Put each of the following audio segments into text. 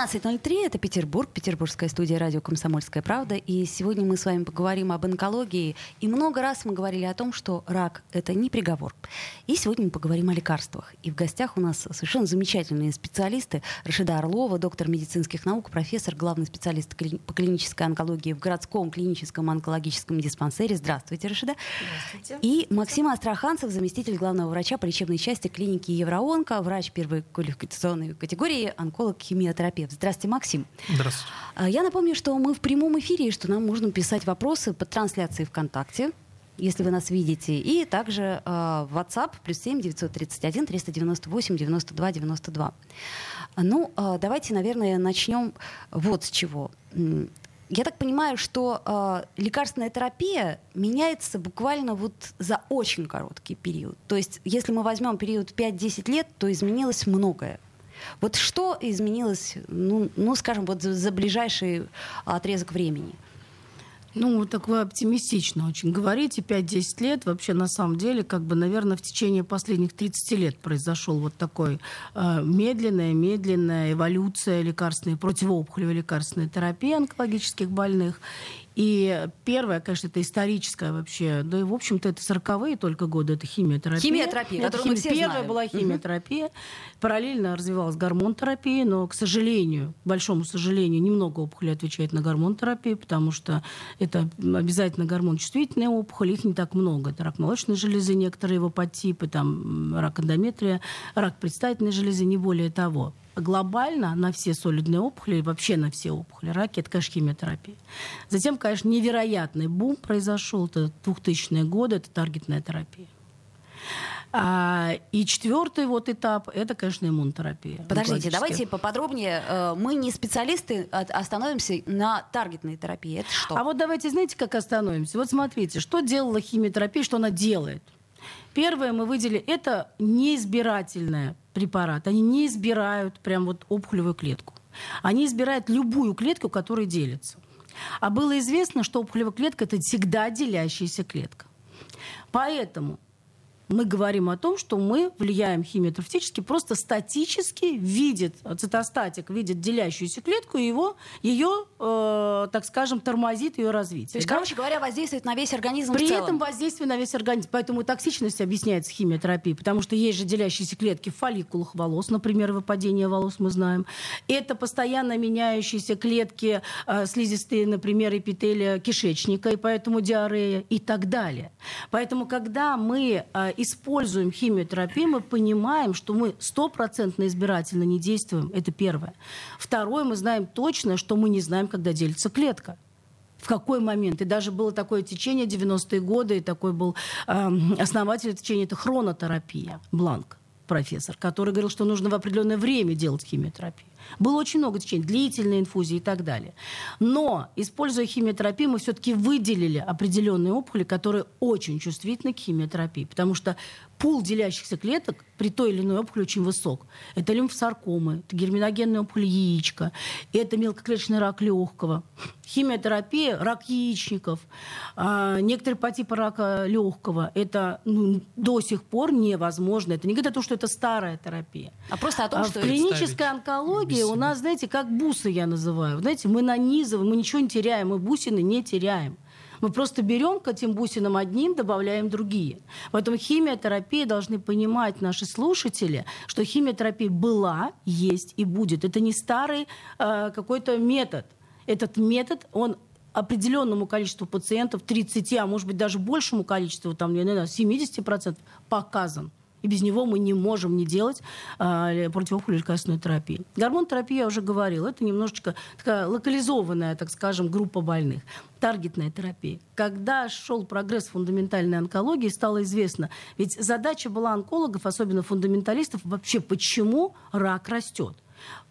13.03, это Петербург, петербургская студия радио «Комсомольская правда». И сегодня мы с вами поговорим об онкологии. И много раз мы говорили о том, что рак — это не приговор. И сегодня мы поговорим о лекарствах. И в гостях у нас совершенно замечательные специалисты. Рашида Орлова, доктор медицинских наук, профессор, главный специалист по клинической онкологии в городском клиническом онкологическом диспансере. Здравствуйте, Рашида. Здравствуйте. И Максим Астраханцев, заместитель главного врача по лечебной части клиники Евроонко, врач первой квалификационной категории, онколог-химиотерапевт терапевт. Здравствуйте, Максим. Здравствуйте. А, я напомню, что мы в прямом эфире, и что нам можно писать вопросы под трансляцией ВКонтакте, если вы нас видите, и также э, WhatsApp плюс 7 931 398 92 92. Ну, э, давайте, наверное, начнем вот с чего. Я так понимаю, что э, лекарственная терапия меняется буквально вот за очень короткий период. То есть, если мы возьмем период 5-10 лет, то изменилось многое. Вот что изменилось, ну, ну скажем, вот за, за ближайший отрезок времени? Ну, так вы оптимистично очень говорите. 5-10 лет. Вообще, на самом деле, как бы, наверное, в течение последних 30 лет произошел вот такой э, медленная, медленная эволюция лекарственной, противоопухолевой лекарственной терапии онкологических больных. И первое, конечно, это историческое вообще, да и, в общем-то, это 40-е только годы, это химиотерапия. Химиотерапия, это которую мы все Первая знаем. была химиотерапия, угу. параллельно развивалась гормон-терапия, но, к сожалению, к большому сожалению, немного опухолей отвечает на гормон-терапию, потому что это обязательно гормон-чувствительные опухоли, их не так много. Это рак молочной железы, некоторые его подтипы, там рак эндометрия, рак предстательной железы, не более того глобально на все солидные опухоли, вообще на все опухоли раки, это, конечно, химиотерапия. Затем, конечно, невероятный бум произошел, это 2000-е годы, это таргетная терапия. А, и четвертый вот этап это, конечно, иммунотерапия. Подождите, давайте поподробнее. Э, мы не специалисты, а остановимся на таргетной терапии. Это что? А вот давайте, знаете, как остановимся? Вот смотрите, что делала химиотерапия, что она делает. Первое мы выделили, это неизбирательная препарат. Они не избирают прям вот опухолевую клетку. Они избирают любую клетку, которая делится. А было известно, что опухолевая клетка – это всегда делящаяся клетка. Поэтому мы говорим о том, что мы влияем химиотерапевтически, просто статически видит, цитостатик видит делящуюся клетку, и его, ее, э, так скажем, тормозит ее развитие. То есть, да? короче говоря, воздействует на весь организм При этом воздействие на весь организм. Поэтому токсичность объясняется химиотерапией, потому что есть же делящиеся клетки в фолликулах волос, например, выпадение волос мы знаем. Это постоянно меняющиеся клетки э, слизистые, например, эпителия кишечника, и поэтому диарея и так далее. Поэтому, когда мы э, используем химиотерапию, мы понимаем, что мы стопроцентно избирательно не действуем. Это первое. Второе, мы знаем точно, что мы не знаем, когда делится клетка в какой момент. И даже было такое течение 90-е годы, и такой был э, основатель течения, это хронотерапия, Бланк профессор, который говорил, что нужно в определенное время делать химиотерапию. Было очень много течений, длительные инфузии и так далее. Но, используя химиотерапию, мы все-таки выделили определенные опухоли, которые очень чувствительны к химиотерапии. Потому что пул делящихся клеток при той или иной опухоли очень высок. Это лимфосаркомы, это герминогенная опухоль яичка, это мелкоклеточный рак легкого. Химиотерапия, рак яичников, а, некоторые по типу рака легкого, это ну, до сих пор невозможно. Это не говорит о том, что это старая терапия. А просто о том, а что... В клинической онкологии у нас, знаете, как бусы я называю. Знаете, мы нанизываем, мы ничего не теряем, мы бусины не теряем. Мы просто берем к этим бусинам одним, добавляем другие. Поэтому химиотерапия должны понимать наши слушатели, что химиотерапия была, есть и будет. Это не старый э, какой-то метод. Этот метод, он определенному количеству пациентов, 30, а может быть даже большему количеству, там, не знаю, 70% показан. И без него мы не можем не делать э, противоопухолевую лекарственную терапию. Гормон-терапия, я уже говорила, это немножечко такая локализованная, так скажем, группа больных. Таргетная терапия. Когда шел прогресс фундаментальной онкологии, стало известно, ведь задача была онкологов, особенно фундаменталистов, вообще почему рак растет.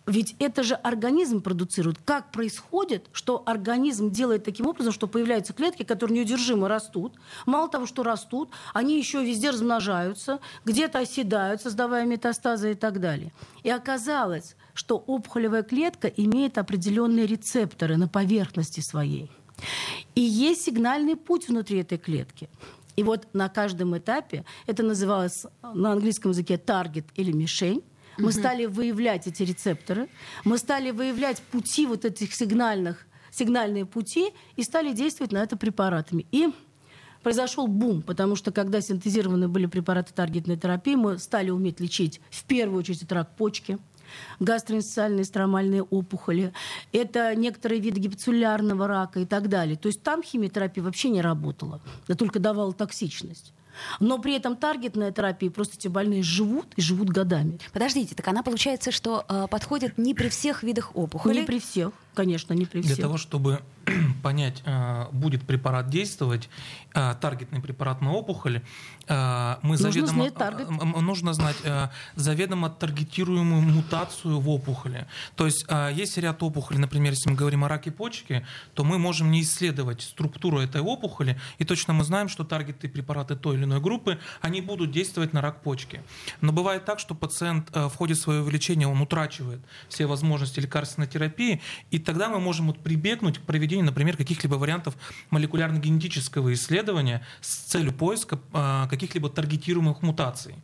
Ведь это же организм продуцирует. Как происходит, что организм делает таким образом, что появляются клетки, которые неудержимо растут. Мало того, что растут, они еще везде размножаются, где-то оседают, создавая метастазы и так далее. И оказалось, что опухолевая клетка имеет определенные рецепторы на поверхности своей. И есть сигнальный путь внутри этой клетки. И вот на каждом этапе, это называлось на английском языке таргет или мишень, мы стали выявлять эти рецепторы, мы стали выявлять пути вот этих сигнальных, сигнальные пути и стали действовать на это препаратами. И произошел бум, потому что когда синтезированы были препараты таргетной терапии, мы стали уметь лечить в первую очередь рак почки, гастроинституциальные стромальные опухоли, это некоторые виды гипоцеллярного рака и так далее. То есть там химиотерапия вообще не работала, а только давала токсичность. Но при этом таргетная терапия, просто эти больные живут и живут годами. Подождите, так она получается, что э, подходит не при всех видах опухолей? Не при всех, конечно, не при всех. Для того, чтобы понять, э, будет препарат действовать, э, таргетный препарат на опухоль, э, мы нужно заведомо, знать нужно знать заведомо таргетируемую мутацию в опухоли. То есть есть ряд опухолей, например, если мы говорим о раке почки, то мы можем не исследовать структуру этой опухоли, и точно мы знаем, что таргеты препараты той или иной группы, они будут действовать на рак почки. Но бывает так, что пациент в ходе своего лечения, он утрачивает все возможности лекарственной терапии, и тогда мы можем вот прибегнуть к проведению например, каких-либо вариантов молекулярно-генетического исследования с целью поиска а, каких-либо таргетируемых мутаций.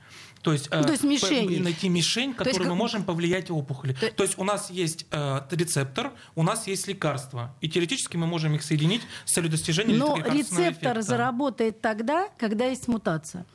То есть, ну, то есть мишень. найти мишень, которую есть, мы можем повлиять опухоли. То... то есть у нас есть э, рецептор, у нас есть лекарство. И теоретически мы можем их соединить с целью достижения Но рецептор эффекта. заработает тогда, когда есть мутация.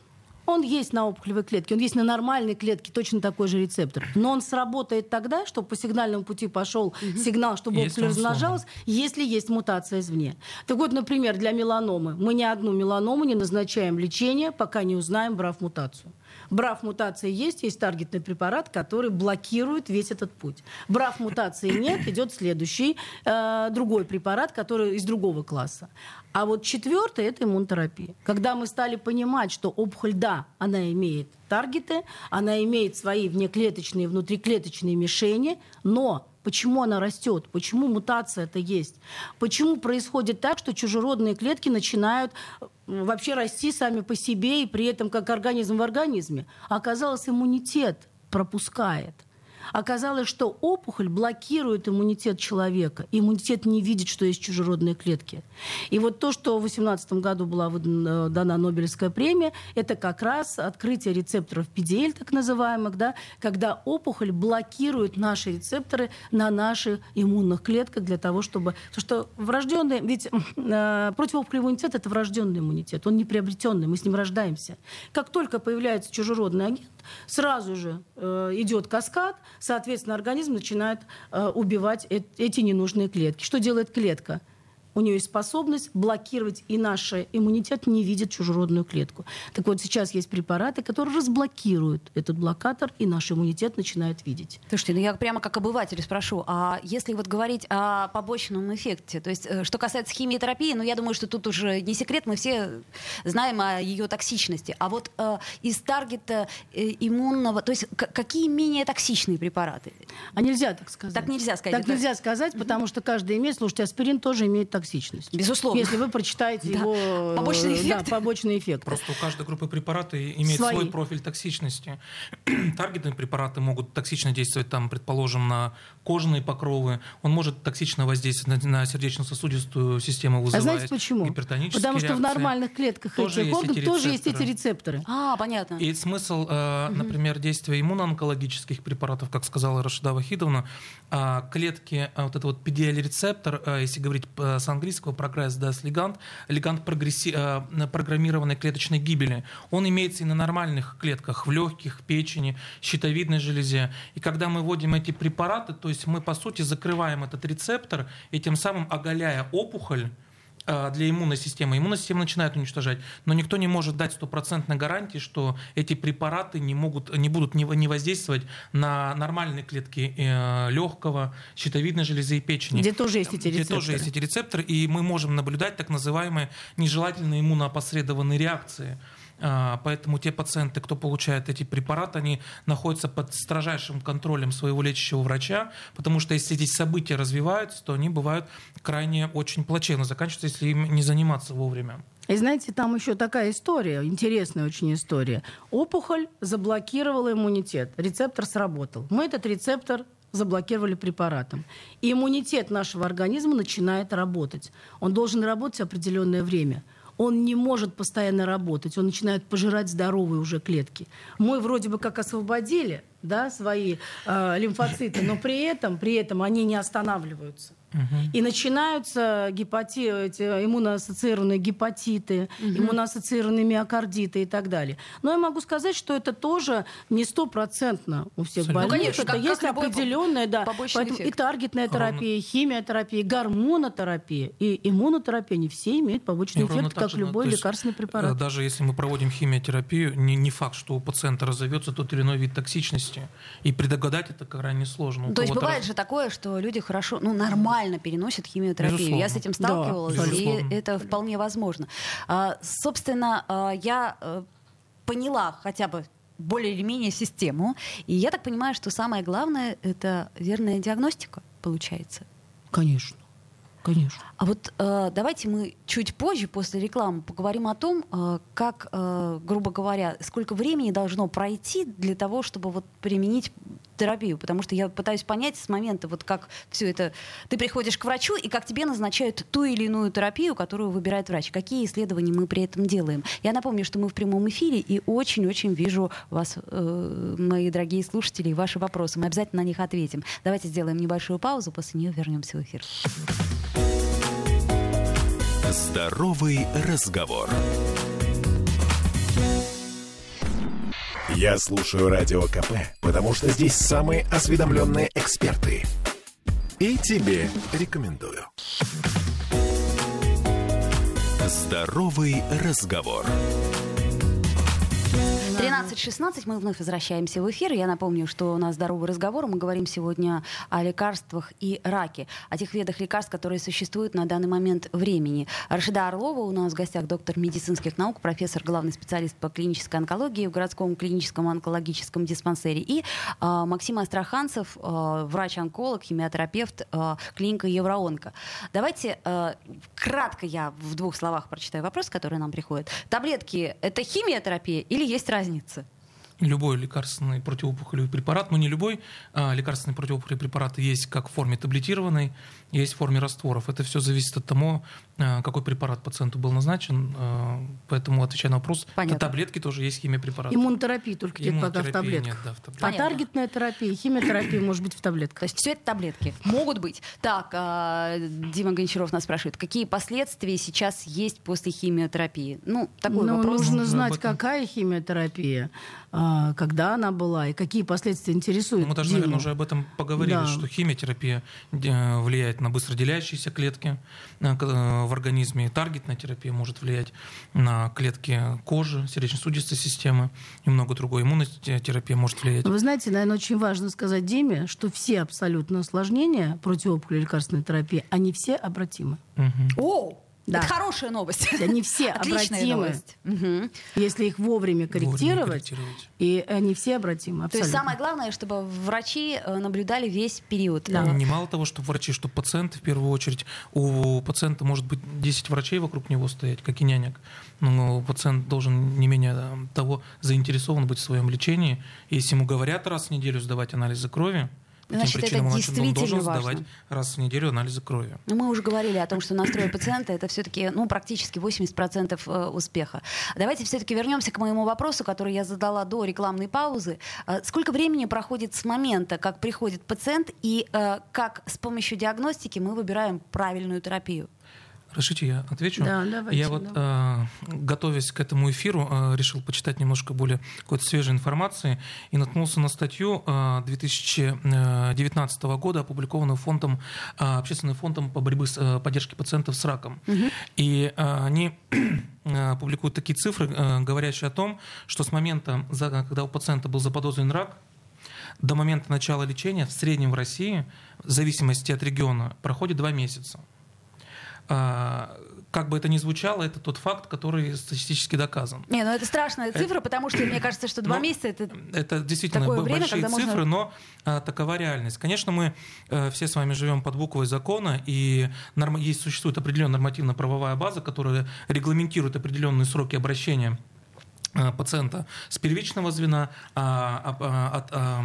Он есть на опухолевой клетке, он есть на нормальной клетке, точно такой же рецептор. Но он сработает тогда, чтобы по сигнальному пути пошел угу. сигнал, чтобы опухоль размножалась, если есть мутация извне. Так вот, например, для меланомы. Мы ни одну меланому не назначаем лечение, пока не узнаем брав мутацию. Брав мутации есть, есть таргетный препарат, который блокирует весь этот путь. Брав мутации нет, идет следующий, э, другой препарат, который из другого класса. А вот четвертое это иммунотерапия. Когда мы стали понимать, что опухоль, да, она имеет таргеты, она имеет свои внеклеточные, внутриклеточные мишени, но Почему она растет? Почему мутация это есть? Почему происходит так, что чужеродные клетки начинают вообще расти сами по себе и при этом как организм в организме? оказалось, иммунитет пропускает. Оказалось, что опухоль блокирует иммунитет человека. Иммунитет не видит, что есть чужеродные клетки. И вот то, что в 2018 году была э, дана Нобелевская премия, это как раз открытие рецепторов PDL, так называемых, да, когда опухоль блокирует наши рецепторы на наших иммунных клетках для того, чтобы... Потому что врожденный... Ведь э, противоопухолевой иммунитет — это врожденный иммунитет, он не приобретенный, мы с ним рождаемся. Как только появляется чужеродный агент, сразу же э, идет каскад, соответственно, организм начинает э, убивать эти ненужные клетки. Что делает клетка? У нее есть способность блокировать, и наш иммунитет не видит чужеродную клетку. Так вот, сейчас есть препараты, которые разблокируют этот блокатор, и наш иммунитет начинает видеть. Слушайте, ну я прямо как обыватель спрошу, а если вот говорить о побочном эффекте, то есть э, что касается химиотерапии, ну я думаю, что тут уже не секрет, мы все знаем о ее токсичности. А вот э, из таргета э, иммунного, то есть какие менее токсичные препараты? А нельзя так сказать. Так нельзя сказать. Так это... нельзя сказать, потому что каждый имеет, слушайте, аспирин тоже имеет токсичность токсичность. Безусловно. Если вы прочитаете да. его побочный эффект. Да, побочный эффект. Просто у каждой группы препарата имеет Свои. свой профиль токсичности. Таргетные препараты могут токсично действовать, там, предположим, на кожные покровы. Он может токсично воздействовать на, на сердечно-сосудистую систему, вызывая а знаете почему? гипертонические Потому что реакции. в нормальных клетках тоже этих органов тоже есть эти рецепторы. А, понятно. И смысл, э, угу. например, действия иммуноонкологических препаратов, как сказала Рашида Вахидовна, э, клетки, э, вот этот вот PDL-рецептор, э, если говорить э, с английского прогресс даст лигант, лигант прогресси, э, программированной клеточной гибели. Он имеется и на нормальных клетках, в легких, печени, щитовидной железе. И когда мы вводим эти препараты, то есть мы, по сути, закрываем этот рецептор и тем самым оголяя опухоль, для иммунной системы. Иммунная система начинает уничтожать, но никто не может дать стопроцентной гарантии, что эти препараты не, могут, не будут не воздействовать на нормальные клетки э, легкого, щитовидной железы и печени. Где тоже есть эти рецепторы. Где тоже есть эти рецепторы, и мы можем наблюдать так называемые нежелательные иммуноопосредованные реакции поэтому те пациенты, кто получает эти препараты, они находятся под строжайшим контролем своего лечащего врача, потому что если эти события развиваются, то они бывают крайне очень плачевно заканчиваются, если им не заниматься вовремя. И знаете, там еще такая история, интересная очень история. Опухоль заблокировала иммунитет, рецептор сработал. Мы этот рецептор заблокировали препаратом. И иммунитет нашего организма начинает работать. Он должен работать определенное время он не может постоянно работать, он начинает пожирать здоровые уже клетки. Мы вроде бы как освободили да, свои э, лимфоциты, но при этом, при этом они не останавливаются. И начинаются гепати... эти иммуноассоциированные гепатиты, угу. иммуноассоциированные миокардиты и так далее. Но я могу сказать, что это тоже не стопроцентно у всех Абсолютно. больных. Ну, конечно, это как, есть как определенная, да. Поэтому эффект. и таргетная терапия, и химиотерапия, и гормонотерапия, и иммунотерапия, они все имеют побочный эффект, как же, любой да, лекарственный препарат. Э, даже если мы проводим химиотерапию, не, не факт, что у пациента разовьется тот или иной вид токсичности. И предугадать это крайне сложно. То есть бывает раз... же такое, что люди хорошо, ну, нормально нормально переносят химиотерапию. Безусловно. Я с этим сталкивалась, да, и это вполне возможно. А, собственно, а, я а, поняла хотя бы более или менее систему, и я так понимаю, что самое главное это верная диагностика, получается. Конечно. Конечно. А вот э, давайте мы чуть позже, после рекламы, поговорим о том, э, как, э, грубо говоря, сколько времени должно пройти для того, чтобы вот применить терапию, потому что я пытаюсь понять с момента, вот как все это, ты приходишь к врачу и как тебе назначают ту или иную терапию, которую выбирает врач. Какие исследования мы при этом делаем? Я напомню, что мы в прямом эфире и очень-очень вижу вас, э, мои дорогие слушатели, и ваши вопросы. Мы обязательно на них ответим. Давайте сделаем небольшую паузу, после нее вернемся в эфир. Здоровый разговор. Я слушаю Радио КП, потому что здесь самые осведомленные эксперты. И тебе рекомендую. Здоровый разговор. 13.16 мы вновь возвращаемся в эфир. Я напомню, что у нас здоровый разговор. Мы говорим сегодня о лекарствах и раке, о тех видах лекарств, которые существуют на данный момент времени. Рашида Орлова у нас в гостях доктор медицинских наук, профессор, главный специалист по клинической онкологии в городском клиническом онкологическом диспансере. И э, Максим Астраханцев, э, врач-онколог, химиотерапевт, э, клиника Евроонка. Давайте э, кратко я в двух словах прочитаю вопрос, который нам приходит. Таблетки — это химиотерапия или есть разница? Разница? Любой лекарственный противоопухолевый препарат, но не любой а, лекарственный противоопухолевый препарат есть как в форме таблетированной, есть в форме растворов. Это все зависит от того, а, какой препарат пациенту был назначен. А, поэтому, отвечая на вопрос, Понятно. таблетки тоже есть химиопрепараты. Иммунотерапия только нет пока в таблетках. Нет, да, в таблетках. А таргетная терапия, химиотерапия может быть в таблетках. То есть все это таблетки. Могут быть. Так, Дима Гончаров нас спрашивает, какие последствия сейчас есть после химиотерапии? Ну, такой ну, вопрос. Нужно знать, какая химиотерапия а, когда она была и какие последствия интересуют. Мы даже, Диму. наверное, уже об этом поговорили, да. что химиотерапия э, влияет на быстроделяющиеся клетки э, э, в организме, таргетная терапия может влиять на клетки кожи, сердечно-сосудистой системы и много другой. Иммунная терапия может влиять. Вы знаете, наверное, очень важно сказать Диме, что все абсолютно осложнения противоопухолевой лекарственной терапии, они все обратимы. Угу. О! Да. Это хорошая новость. Они все обратимы, угу. если их вовремя корректировать, вовремя корректировать, и они все обратимы. Абсолютно. То есть самое главное, чтобы врачи э, наблюдали весь период. Да. Не мало того, что врачи, что пациенты в первую очередь. У пациента может быть 10 врачей вокруг него стоять, как и нянек. Но пациент должен не менее того заинтересован быть в своем лечении. Если ему говорят раз в неделю сдавать анализы крови, Значит, это действительно он должен важно. сдавать раз в неделю анализы крови. Ну, мы уже говорили о том, что настрой пациента это все-таки ну, практически 80% э, успеха. Давайте все-таки вернемся к моему вопросу, который я задала до рекламной паузы. Э, сколько времени проходит с момента, как приходит пациент, и э, как с помощью диагностики мы выбираем правильную терапию? Разрешите, я отвечу? Да, давайте. Я вот, да. э, готовясь к этому эфиру, э, решил почитать немножко более какой-то свежей информации и наткнулся на статью э, 2019 года, опубликованную фондом, э, общественным фондом по борьбе с э, поддержкой пациентов с раком. Угу. И э, они э, публикуют такие цифры, э, говорящие о том, что с момента, когда у пациента был заподозрен рак, до момента начала лечения в среднем в России, в зависимости от региона, проходит два месяца. А, как бы это ни звучало, это тот факт, который статистически доказан. Не, ну это страшная цифра, это, потому что мне кажется, что два но, месяца это это действительно такое время, большие цифры, можно... но а, такова реальность. Конечно, мы а, все с вами живем под буквой закона, и норм... есть существует определенная нормативно-правовая база, которая регламентирует определенные сроки обращения Э, пациента с первичного звена, а, а, от а,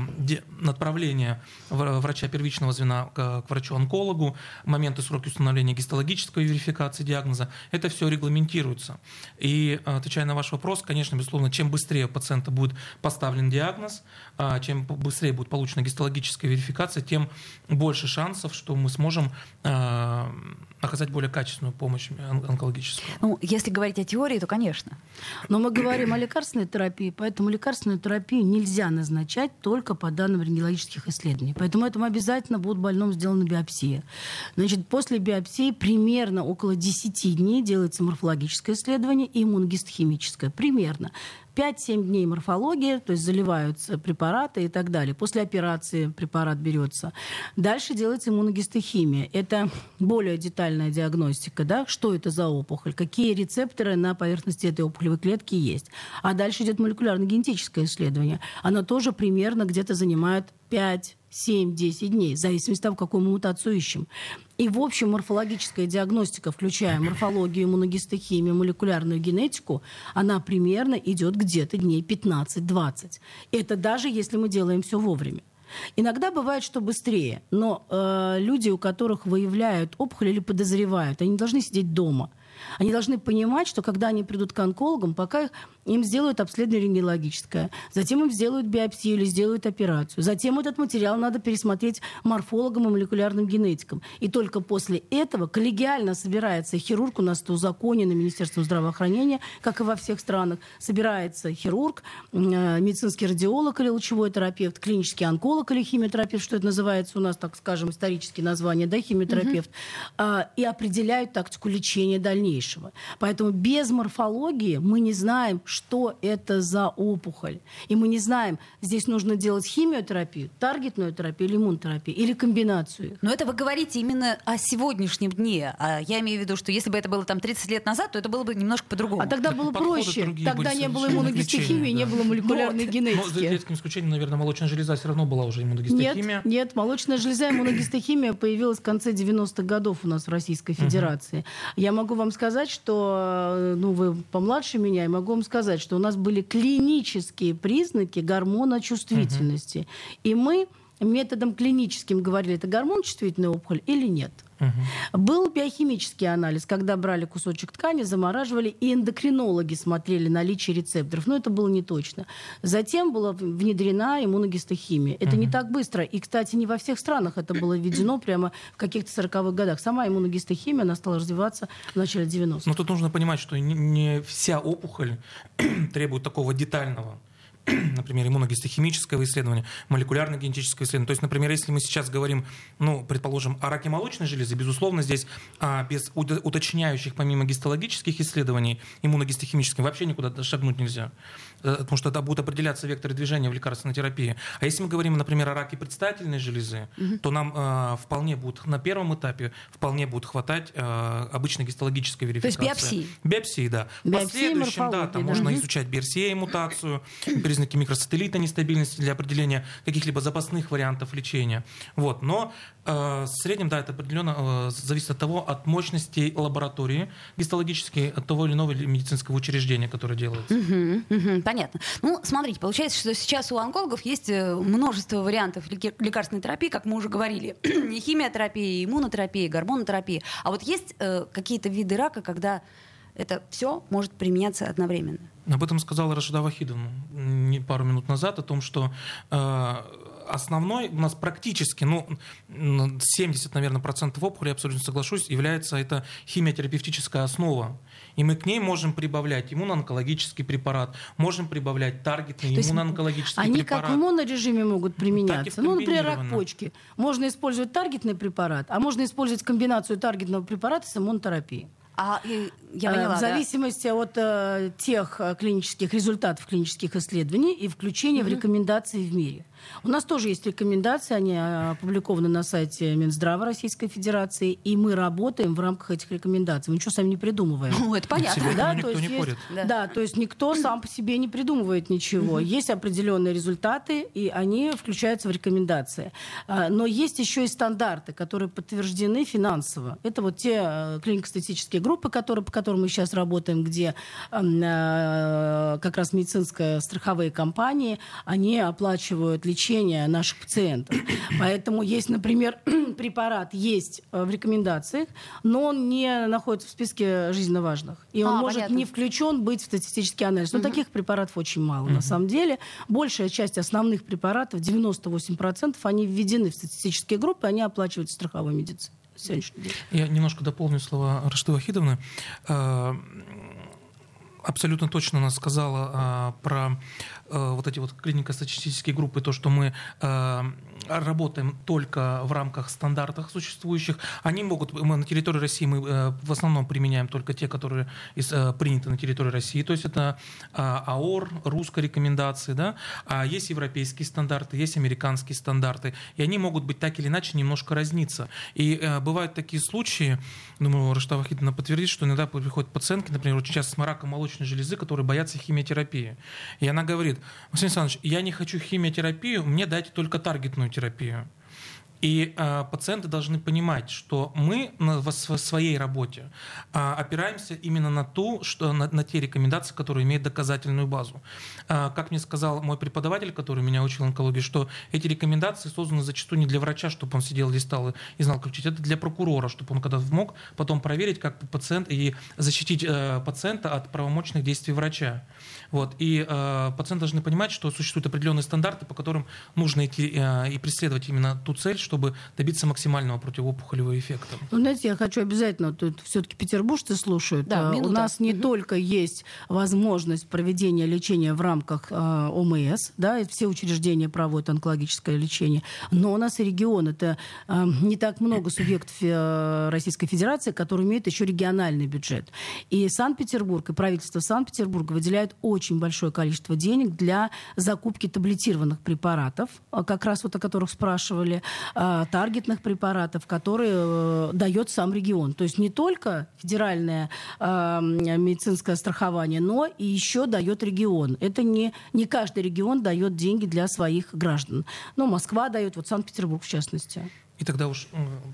направления врача первичного звена к врачу-онкологу, моменты сроки установления гистологической верификации диагноза, это все регламентируется. И отвечая на ваш вопрос, конечно, безусловно, чем быстрее у пациента будет поставлен диагноз, чем быстрее будет получена гистологическая верификация, тем больше шансов, что мы сможем оказать более качественную помощь онкологическую. Ну, если говорить о теории, то, конечно. Но мы говорим о лекарственной терапии, поэтому лекарственную терапию нельзя назначать только по данным рентгенологических исследований. Поэтому этому обязательно будет больному сделана биопсия. Значит, после биопсии примерно около 10 дней делается морфологическое исследование и иммуногистохимическое. Примерно. 5-7 дней морфология, то есть заливаются препараты и так далее. После операции препарат берется. Дальше делается иммуногистохимия. Это более детальная диагностика, да, что это за опухоль, какие рецепторы на поверхности этой опухолевой клетки есть. А дальше идет молекулярно-генетическое исследование. Оно тоже примерно где-то занимает 5 7-10 дней, в зависимости от того, какую мутацию ищем. И в общем морфологическая диагностика, включая морфологию, иммуногистохимию, молекулярную генетику, она примерно идет где-то дней 15-20. Это даже если мы делаем все вовремя. Иногда бывает, что быстрее, но э, люди, у которых выявляют опухоль или подозревают, они должны сидеть дома – они должны понимать, что когда они придут к онкологам, пока им сделают обследование рентгенологическое, затем им сделают биопсию или сделают операцию. Затем этот материал надо пересмотреть морфологам и молекулярным генетикам. И только после этого коллегиально собирается хирург, у нас это узаконено Министерством здравоохранения, как и во всех странах, собирается хирург, э, медицинский радиолог или лучевой терапевт, клинический онколог или химиотерапевт, что это называется у нас, так скажем, исторические названия, да, химиотерапевт, угу. и определяют тактику лечения дальнейшего. Поэтому без морфологии мы не знаем, что это за опухоль. И мы не знаем, здесь нужно делать химиотерапию, таргетную терапию или иммунотерапию, или комбинацию. Но это вы говорите именно о сегодняшнем дне. А я имею в виду, что если бы это было там 30 лет назад, то это было бы немножко по-другому. А тогда было проще. Тогда не было иммуногистохимии, да. не было молекулярной вот. генетики. Но за редким исключением, наверное, молочная железа все равно была уже иммуногистохимия. Нет, нет, молочная железа иммуногистохимия появилась в конце 90-х годов у нас в Российской Федерации. Угу. Я могу вам сказать, что э, ну, вы помладше меня, и могу вам сказать, что у нас были клинические признаки гормона чувствительности. Угу. И мы методом клиническим говорили, это гормон чувствительная опухоль или нет. Угу. Был биохимический анализ, когда брали кусочек ткани, замораживали, и эндокринологи смотрели наличие рецепторов. Но это было не точно. Затем была внедрена иммуногистохимия. Это угу. не так быстро. И, кстати, не во всех странах это было введено прямо в каких-то 40-х годах. Сама иммуногистохимия, она стала развиваться в начале 90-х. Но тут нужно понимать, что не вся опухоль требует такого детального например, иммуногистохимического исследования, молекулярно-генетического исследования. То есть, например, если мы сейчас говорим, ну, предположим, о раке молочной железы, безусловно, здесь а, без уточняющих, помимо гистологических исследований, иммуногистохимических, вообще никуда шагнуть нельзя. Э, потому что это будут определяться векторы движения в лекарственной терапии. А если мы говорим, например, о раке предстательной железы, угу. то нам э, вполне будет на первом этапе вполне будет хватать э, обычной гистологической верификации. То есть биопсии? Биопсии, да. Биопсии, последующем, да, там да. можно угу. изучать BRCA мутацию, признаки микросателлита нестабильности для определения каких-либо запасных вариантов лечения. Вот. Но в среднем, да, это определенно э, зависит от того, от мощности лаборатории гистологической, от того или иного медицинского учреждения, которое делается. Угу, угу, понятно. Ну, смотрите, получается, что сейчас у онкологов есть э, множество вариантов лекарственной терапии, как мы уже говорили. и химиотерапия, и иммунотерапия, и гормонотерапия. А вот есть э, какие-то виды рака, когда это все может применяться одновременно? Об этом сказала Рашида Вахидовна пару минут назад, о том, что э, основной у нас практически, ну, 70, наверное, процентов опухоли, я абсолютно соглашусь, является это химиотерапевтическая основа. И мы к ней можем прибавлять иммуноонкологический препарат, можем прибавлять таргетный иммуноонкологический они препарат. Они как в монорежиме могут применяться. Ну, например, рак почки. Можно использовать таргетный препарат, а можно использовать комбинацию таргетного препарата с иммунотерапией. А, я поняла, в зависимости да. от э, тех э, клинических результатов клинических исследований и включения угу. в рекомендации в мире. У нас тоже есть рекомендации, они опубликованы на сайте Минздрава Российской Федерации, и мы работаем в рамках этих рекомендаций. Мы ничего сами не придумываем. Ну, это понятно. Да, то есть, есть, да. да, то есть никто сам по себе не придумывает ничего. Есть определенные результаты, и они включаются в рекомендации. А, но есть еще и стандарты, которые подтверждены финансово. Это вот те э, клинико-статистические группы, которые, по которым мы сейчас работаем, где как раз медицинские страховые компании, они оплачивают лечение наших пациентов. Поэтому есть, например, препарат есть э, в рекомендациях, но он не находится в списке жизненно важных. И он а, может понятно. не включен быть в статистический анализ. Но угу. таких препаратов очень мало, угу. на самом деле. Большая часть основных препаратов, 98%, они введены в статистические группы, они оплачивают страховой медициной. Я немножко дополню слова Рашты Вахидовны. Э, абсолютно точно она сказала а, про вот эти вот клинико-статистические группы, то, что мы а, работаем только в рамках стандартов существующих. Они могут, мы на территории России мы а, в основном применяем только те, которые из, а, приняты на территории России, то есть это а, АОР, русская рекомендации, да, а есть европейские стандарты, есть американские стандарты, и они могут быть так или иначе немножко разниться. И а, бывают такие случаи, думаю, Раштава Хидовна подтвердит, что иногда приходят пациентки, например, очень часто с молочной молочной железы, которые боятся химиотерапии. И она говорит, Максим Александрович, я не хочу химиотерапию, мне дайте только таргетную терапию. И э, пациенты должны понимать, что мы на, в, в своей работе э, опираемся именно на ту, что на, на те рекомендации, которые имеют доказательную базу. Э, как мне сказал мой преподаватель, который меня учил онкологии, что эти рекомендации созданы зачастую не для врача, чтобы он сидел, листал и, и знал, как учить, это для прокурора, чтобы он когда мог потом проверить, как пациент и защитить э, пациента от правомочных действий врача. Вот. И э, пациенты должны понимать, что существуют определенные стандарты, по которым нужно идти э, и преследовать именно ту цель, чтобы добиться максимального противоопухолевого эффекта. Ну, знаете, я хочу обязательно, тут все-таки петербуржцы слушают. Да, э, У нас не угу. только есть возможность проведения лечения в рамках э, ОМС, да, и все учреждения проводят онкологическое лечение, но у нас и регион. Это э, не так много субъектов э, Российской Федерации, которые имеют еще региональный бюджет. И Санкт-Петербург, и правительство Санкт-Петербурга выделяют очень большое количество денег для закупки таблетированных препаратов, а, как раз вот о которых спрашивали, а, таргетных препаратов, которые э, дает сам регион. То есть не только федеральное а, медицинское страхование, но и еще дает регион. Это не, не каждый регион дает деньги для своих граждан. Но Москва дает, вот Санкт-Петербург в частности. И тогда уж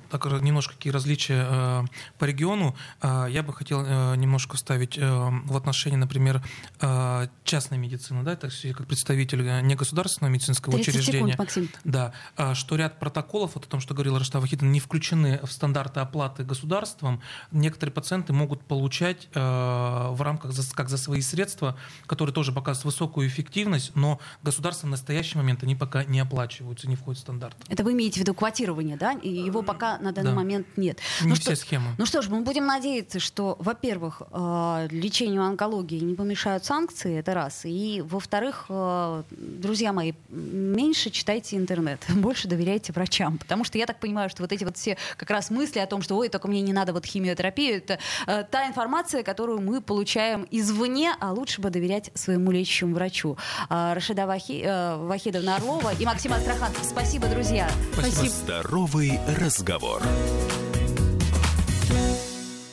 так немножко какие различия э, по региону. Э, я бы хотел э, немножко вставить в отношении, например, частной медицины, да, так как представитель негосударственного медицинского учреждения. Секунд, Максим. Да, что ряд протоколов, вот о том, что говорил Раштава Хитин, не включены в стандарты оплаты государством. Некоторые пациенты могут получать в рамках, за, как за свои средства, которые тоже показывают высокую эффективность, но государство в настоящий момент они пока не оплачиваются, не входят в стандарт. Это вы имеете в виду квотирование? Лечения, да, и его пока на данный да. момент нет. Не ну, все что, схемы. Ну что ж, мы будем надеяться, что, во-первых, э, лечению онкологии не помешают санкции, это раз, и, во-вторых, э, друзья мои, меньше читайте интернет, больше доверяйте врачам, потому что я так понимаю, что вот эти вот все как раз мысли о том, что, ой, только мне не надо вот химиотерапию, это э, та информация, которую мы получаем извне, а лучше бы доверять своему лечащему врачу. Э, Рашида Вахи, э, Вахидовна Орлова и Максим Астраханцев. Спасибо, друзья. Спасибо. Спасибо. Здоровый разговор.